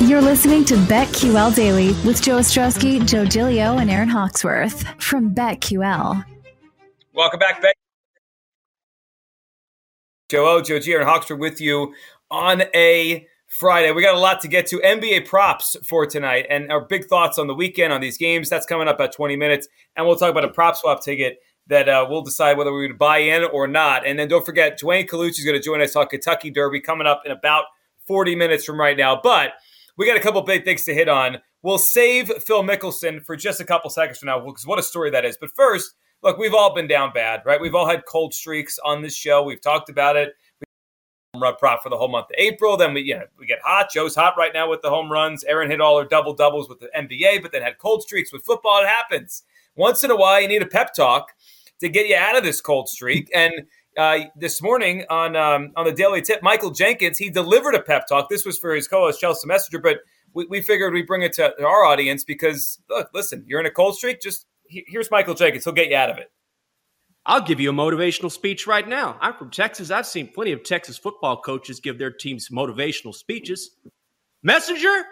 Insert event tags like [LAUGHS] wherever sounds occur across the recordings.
You're listening to BetQL Daily with Joe Ostrowski, Joe Gilio, and Aaron Hawksworth from BetQL. Welcome back, Bet. Joe O, Joe G, Aaron Hawksworth with you on a Friday. We got a lot to get to. NBA props for tonight and our big thoughts on the weekend on these games. That's coming up at 20 minutes. And we'll talk about a prop swap ticket that uh, we'll decide whether we're going to buy in or not. And then don't forget, Dwayne Colucci is going to join us on Kentucky Derby coming up in about 40 minutes from right now. But we got a couple big things to hit on. We'll save Phil Mickelson for just a couple seconds from now because what a story that is. But first, look, we've all been down bad, right? We've all had cold streaks on this show. We've talked about it. We run prop for the whole month of April. Then we, yeah, we get hot. Joe's hot right now with the home runs. Aaron hit all her double doubles with the NBA, but then had cold streaks with football. It happens once in a while. You need a pep talk to get you out of this cold streak. And uh, this morning on um, on the Daily Tip, Michael Jenkins he delivered a pep talk. This was for his co-host Chelsea Messenger, but we, we figured we'd bring it to our audience because look, listen, you're in a cold streak. Just here's Michael Jenkins. He'll get you out of it. I'll give you a motivational speech right now. I'm from Texas. I've seen plenty of Texas football coaches give their teams motivational speeches. Messenger,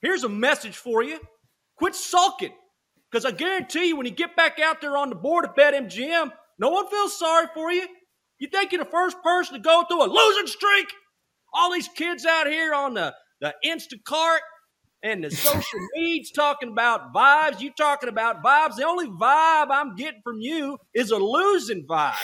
here's a message for you. Quit sulking. Because I guarantee you, when you get back out there on the board at BetMGM, no one feels sorry for you. You think you're the first person to go through a losing streak? All these kids out here on the, the Instacart and the social [LAUGHS] media's talking about vibes. You talking about vibes. The only vibe I'm getting from you is a losing vibe.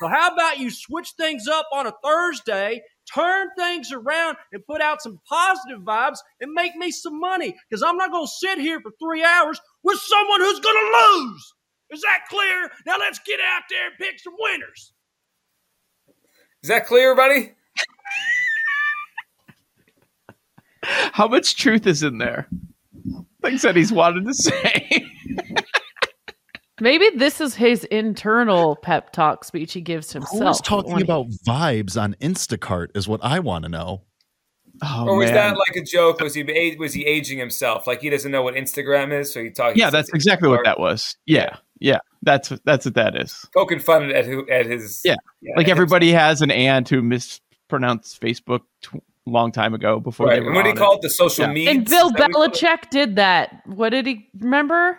So how about you switch things up on a Thursday, turn things around and put out some positive vibes and make me some money? Because I'm not going to sit here for three hours with someone who's going to lose. Is that clear? Now let's get out there and pick some winners. Is that clear, buddy? How much truth is in there? Things that he's wanted to say. [LAUGHS] Maybe this is his internal pep talk speech he gives himself. Who's talking about vibes on Instacart is what I want to know. Oh, or was man. that like a joke? Was he was he aging himself? Like he doesn't know what Instagram is, so he talking. Yeah, that's exactly what that was. Yeah, yeah, that's that's what that is. Poking fun at who at his. Yeah, yeah like everybody has an aunt who mispronounced Facebook t- long time ago before right. they were. And what do you call it? The social yeah. media. And Bill Belichick did that. What did he remember?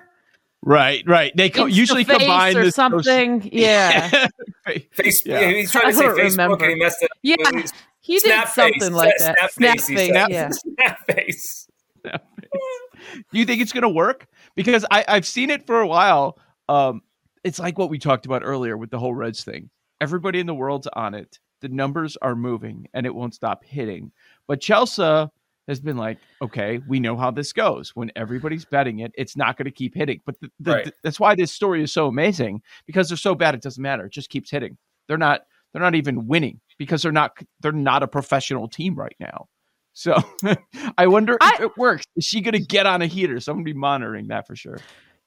Right, right. They co- usually combine or something. Social- [LAUGHS] yeah. [LAUGHS] Facebook. Yeah. He's trying to say Facebook remember. and he messed it. Yeah, he did something face. like that. Snap, snap face. face. Snap, yeah. [LAUGHS] snap face. Snap face. Do you think it's going to work? Because I, I've seen it for a while. Um, it's like what we talked about earlier with the whole Reds thing. Everybody in the world's on it. The numbers are moving, and it won't stop hitting. But Chelsea has been like, okay, we know how this goes. When everybody's betting it, it's not going to keep hitting. But the, the, right. the, that's why this story is so amazing because they're so bad it doesn't matter. It just keeps hitting. They're not they're not even winning because they're not they're not a professional team right now. So [LAUGHS] I wonder I, if it works. Is she going to get on a heater? So I'm going to be monitoring that for sure.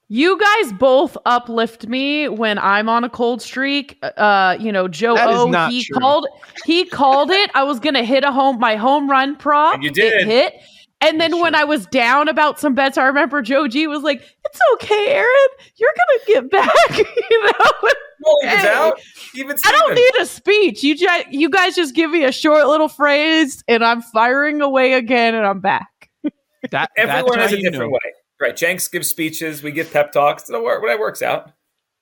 You guys both uplift me when I'm on a cold streak. Uh, you know, Joe O, he true. called he called it. I was gonna hit a home my home run prop. And you did it hit. And then That's when. I was down about some bets, I remember Joe G was like, "It's okay, Aaron. You're gonna get back." [LAUGHS] you know, well, hey, out. Even I don't need a speech. You just, you guys just give me a short little phrase, and I'm firing away again, and I'm back. [LAUGHS] That everyone has a different know. way. Right. Jenks gives speeches. We give pep talks. That works out.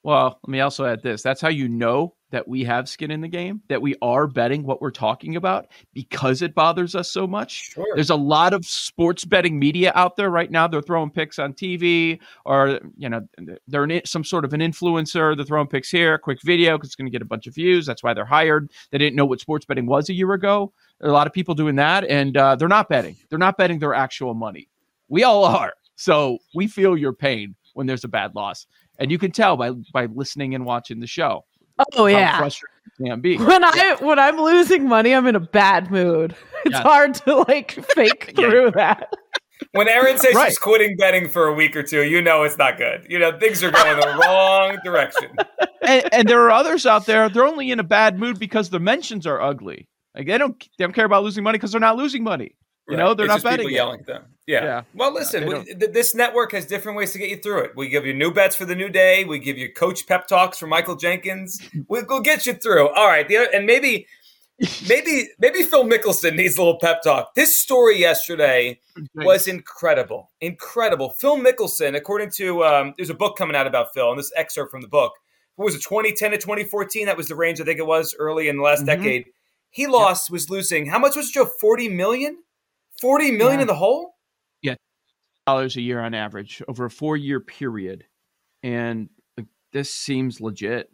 Well, let me also add this. That's how you know that we have skin in the game, that we are betting what we're talking about because it bothers us so much. Sure. There's a lot of sports betting media out there right now. They're throwing picks on TV or, you know, they're in some sort of an influencer. They're throwing picks here, quick video because it's going to get a bunch of views. That's why they're hired. They didn't know what sports betting was a year ago. There are a lot of people doing that, and uh, they're not betting. They're not betting their actual money. We all are. So we feel your pain when there's a bad loss, and you can tell by by listening and watching the show. Oh yeah, frustrating can be. When I when I'm losing money, I'm in a bad mood. [LAUGHS] It's yeah. hard to like [LAUGHS] fake through yeah. that. When Aaron says right. she's quitting betting for a week or two, you know it's not good. You know things are going the wrong direction. [LAUGHS] And, and there are others out there. They're only in a bad mood because the mentions are ugly. Like they don't they don't care about losing money because they're not losing money. You right. know, they're it's not betting. People yelling at them. Yeah. yeah. Well, listen, we, th- this network has different ways to get you through it. We give you new bets for the new day. We give you coach pep talks from Michael Jenkins. We'll, we'll get you through. All right. The other, and maybe [LAUGHS] maybe maybe Phil Mickelson needs a little pep talk. This story yesterday was incredible, incredible. Phil Mickelson, according to um, there's a book coming out about Phil, and this excerpt from the book. What was it, 2010 to 2014? That was the range I think it was early in the last mm-hmm. decade. He lost, yep. was losing. How much was it, Joe? 40 million? 40 million yeah. in the hole? Dollars a year on average over a four year period. And uh, this seems legit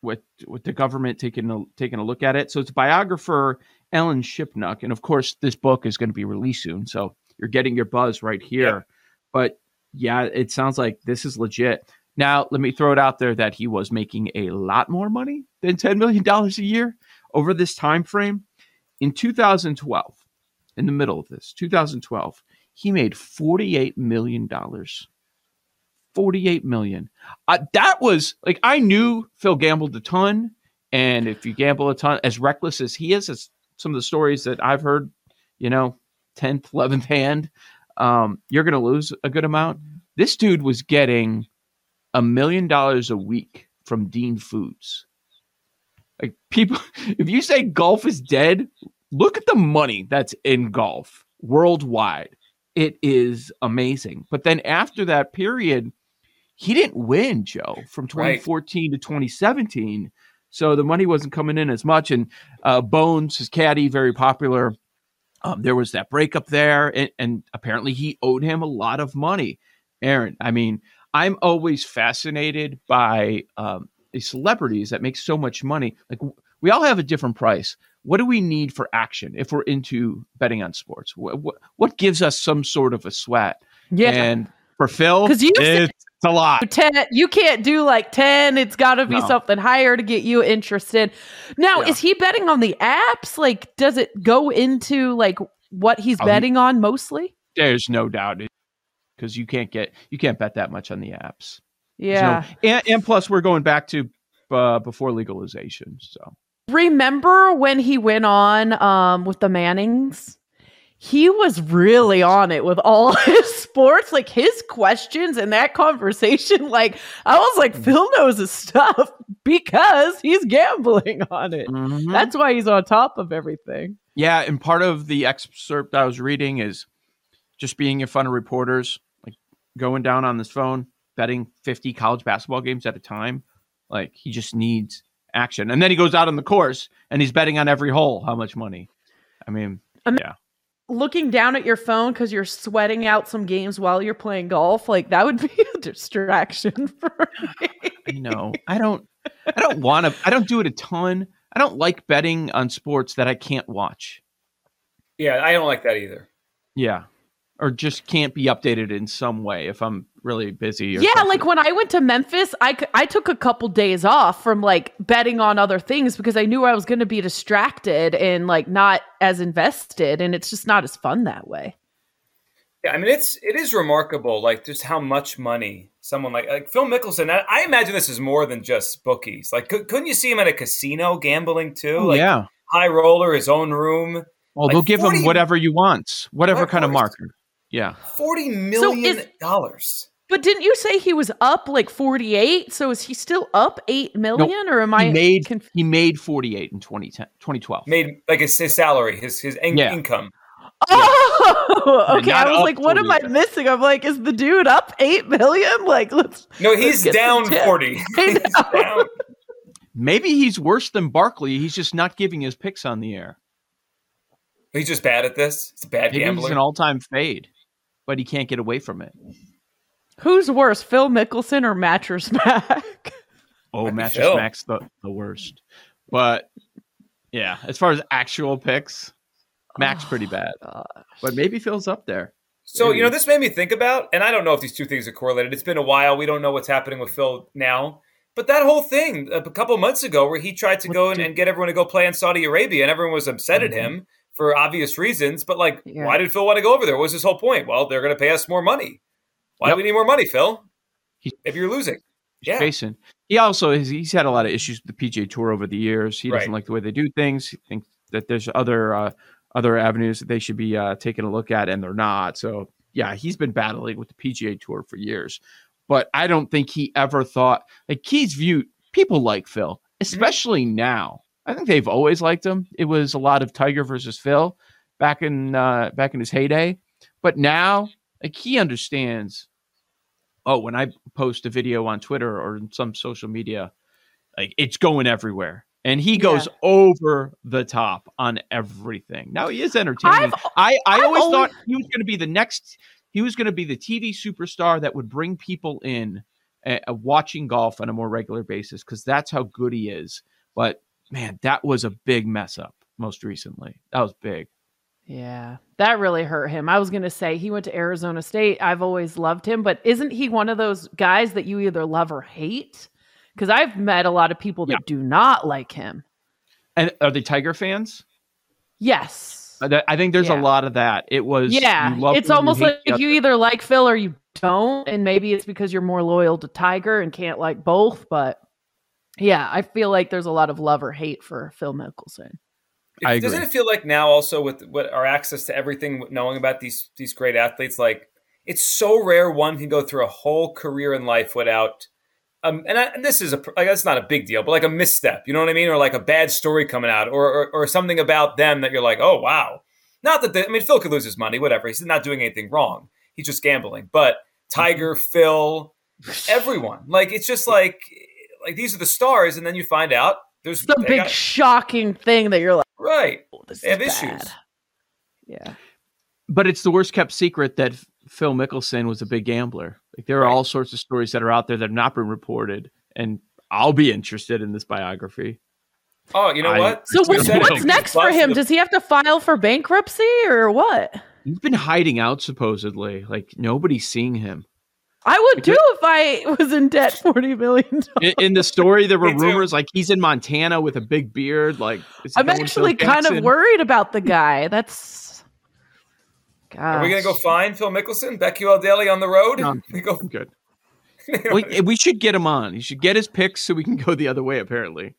with with the government taking a taking a look at it. So it's biographer Alan Shipnuck, and of course this book is going to be released soon. So you're getting your buzz right here. Yeah. But yeah, it sounds like this is legit. Now let me throw it out there that he was making a lot more money than ten million dollars a year over this time frame. In 2012, in the middle of this, 2012, he made 48 million dollars 48 million. Uh, that was like I knew Phil gambled a ton, and if you gamble a ton, as reckless as he is, as some of the stories that I've heard, you know, 10th, 11th hand, um, you're going to lose a good amount. This dude was getting a million dollars a week from Dean Foods. Like people, [LAUGHS] if you say golf is dead, look at the money that's in golf worldwide. It is amazing. But then after that period, he didn't win, Joe, from 2014 right. to 2017. So the money wasn't coming in as much. And uh, Bones, his caddy, very popular. Um, there was that breakup there, and, and apparently he owed him a lot of money. Aaron, I mean, I'm always fascinated by um, these celebrities that make so much money. Like we all have a different price. What do we need for action if we're into betting on sports? What, what, what gives us some sort of a sweat? Yeah. And for Phil, because you it's, it's a lot. [LAUGHS] 10, you can't do like 10. It's got to be no. something higher to get you interested. Now, yeah. is he betting on the apps? Like, does it go into like what he's oh, betting on mostly? There's no doubt because you can't get, you can't bet that much on the apps. Yeah. No, and, and plus, we're going back to uh, before legalization. So remember when he went on um, with the Mannings? he was really on it with all [LAUGHS] his sports, like his questions and that conversation. [LAUGHS] Like, I was like, mm. Phil knows his [LAUGHS] stuff because he's gambling on it. Mm-hmm. That's why he's on top of everything. Yeah. And part of the excerpt I was reading is just being in front of reporters, like going down on this phone, betting 50 college basketball games at a time. Like, he just needs action. And then he goes out on the course and he's betting on every hole how much money. I mean, yeah looking down at your phone because you're sweating out some games while you're playing golf, like that would [LAUGHS] be a distraction [LAUGHS] for [SIGHS] me. I know. I don't I don't want to I don't do it a ton. I don't like betting on sports that I can't watch. Yeah, I don't like that either. Yeah or just can't be updated in some way if I'm really busy. yeah, something. like when I went to Memphis, I, I took a couple days off from like betting on other things because I knew I was going to be distracted and like not as invested, and it's just not as fun that way. Yeah, I mean it's it is remarkable, like just how much money someone like like Phil Mickelson. I, I imagine this is more than just bookies. Like, could, not you see him at a casino gambling too? Oh, like, yeah, high roller, his own room. Well, like they'll give 40, him whatever you want, whatever kind of marker. Yeah. Forty million dollars. But didn't you say he was up like 48? So is he still up 8 million nope. or am I he made conf- he made 48 in 2010 2012. Made like his, his salary, his his in- yeah. income. Oh, [LAUGHS] okay. I was like, what am I missing? I'm like, is the dude up 8 million? [LAUGHS] Like, let's No, he's let's down 40. [LAUGHS] he's down. Maybe he's worse than Barkley. He's just not giving his picks on the air. He's just bad at this. He's a bad Maybe gambler. He's an all-time fade but he can't get away from it. Who's worse, Phil Mickelson or Mattress Mac? [LAUGHS] oh, Mattress Mac's the, the worst. But yeah, as far as actual picks, Mac's oh, pretty bad. Gosh. But maybe Phil's up there. So, maybe. you know, this made me think about, and I don't know if these two things are correlated. It's been a while. We don't know what's happening with Phil now. But that whole thing a couple months ago where he tried to go and, and, get everyone to go play in Saudi Arabia and everyone was upset mm-hmm. at him for obvious reasons. But like, yeah. why did Phil want to go over there? What was his whole point? Well, they're going to pay us more money. Why yep. do we need more money, Phil? He's, if you're losing, yeah. Facing. He also has, he's had a lot of issues with the PGA Tour over the years. He doesn't right. like the way they do things. He thinks that there's other uh, other avenues that they should be uh, taking a look at, and they're not. So yeah, he's been battling with the PGA Tour for years. But I don't think he ever thought like Keys viewed people like Phil, mm-hmm. especially mm-hmm. now I think they've always liked him. It was a lot of Tiger versus Phil back in uh, back in his heyday, but now like he understands. Oh, when I post a video on Twitter or some social media, like it's going everywhere, and he goes Yeah. over the top on everything. Now he is entertaining. I've- I I I've always always- thought he was going to be the next. He was going to be the TV superstar that would bring people in uh, uh, watching golf on a more regular basis because that's how good he is. But man, that was a big mess up most recently. That was big. Yeah, that really hurt him. I was going to say he went to Arizona State. I've always loved him, but isn't he one of those guys that you either love or hate? Because I've met a lot of people that Yeah. do not like him. And are they Tiger fans? Yes. I think there's Yeah. a lot of that. It was Yeah, it's you almost like other. you either like Phil or you don't, and maybe it's because you're more loyal to Tiger and can't like both. But yeah, I feel like there's a lot of love or hate for Phil Mickelson. I Doesn't it feel like now also with with our access to everything, knowing about these these great athletes, like it's so rare one can go through a whole career in life without. Um, and, I, and this is a like that's not a big deal, but like a misstep, you know what I mean, or like a bad story coming out, or or, or something about them that you're like, oh wow. Not that they, I mean, Phil could lose his money, whatever. He's not doing anything wrong. He's just gambling. But Tiger, Phil, [LAUGHS] everyone, like it's just like like these are the stars, and then you find out there's It's a they big got- shocking thing that you're like, right. oh, this They have is issues. Yeah. but it's the worst kept secret that Phil Mickelson was a big gambler. Like there are Right. all sorts of stories that are out there that have not been reported, and I'll be interested in this biography. Oh, you know I- what? So what's, what's next for him? Does he have to file for bankruptcy or what? He's been hiding out supposedly. Like nobody's seeing him. I would Because- too if I [LAUGHS] was in debt forty million. In, in the story, there were [LAUGHS] rumors like he's in Montana with a big beard. Like is I'm actually kind of worried about the guy. That's. Are we gonna go find Phil Mickelson, BetQL Daily on the road? No. [LAUGHS] We go. I'm good. We, we should get him on. He should get his picks so we can go the other way. Apparently,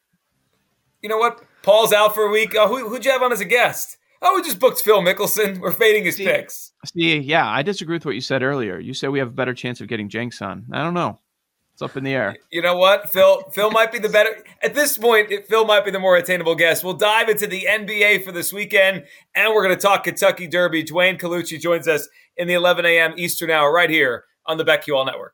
you know what? Paul's out for a week. Oh, who, who'd you have on as a guest? Oh, we just booked Phil Mickelson. We're fading his See- picks. see, yeah, I disagree with what you said earlier. You said we have a better chance of getting Jenks on. I don't know. It's up in the air. You know what? Phil Phil might be the better at this point. Phil might be the more attainable guest. We'll dive into the NBA for this weekend, and we're going to talk Kentucky Derby. Dwayne Colucci joins us in the 11 a.m. Eastern hour right here on the BetQL Network.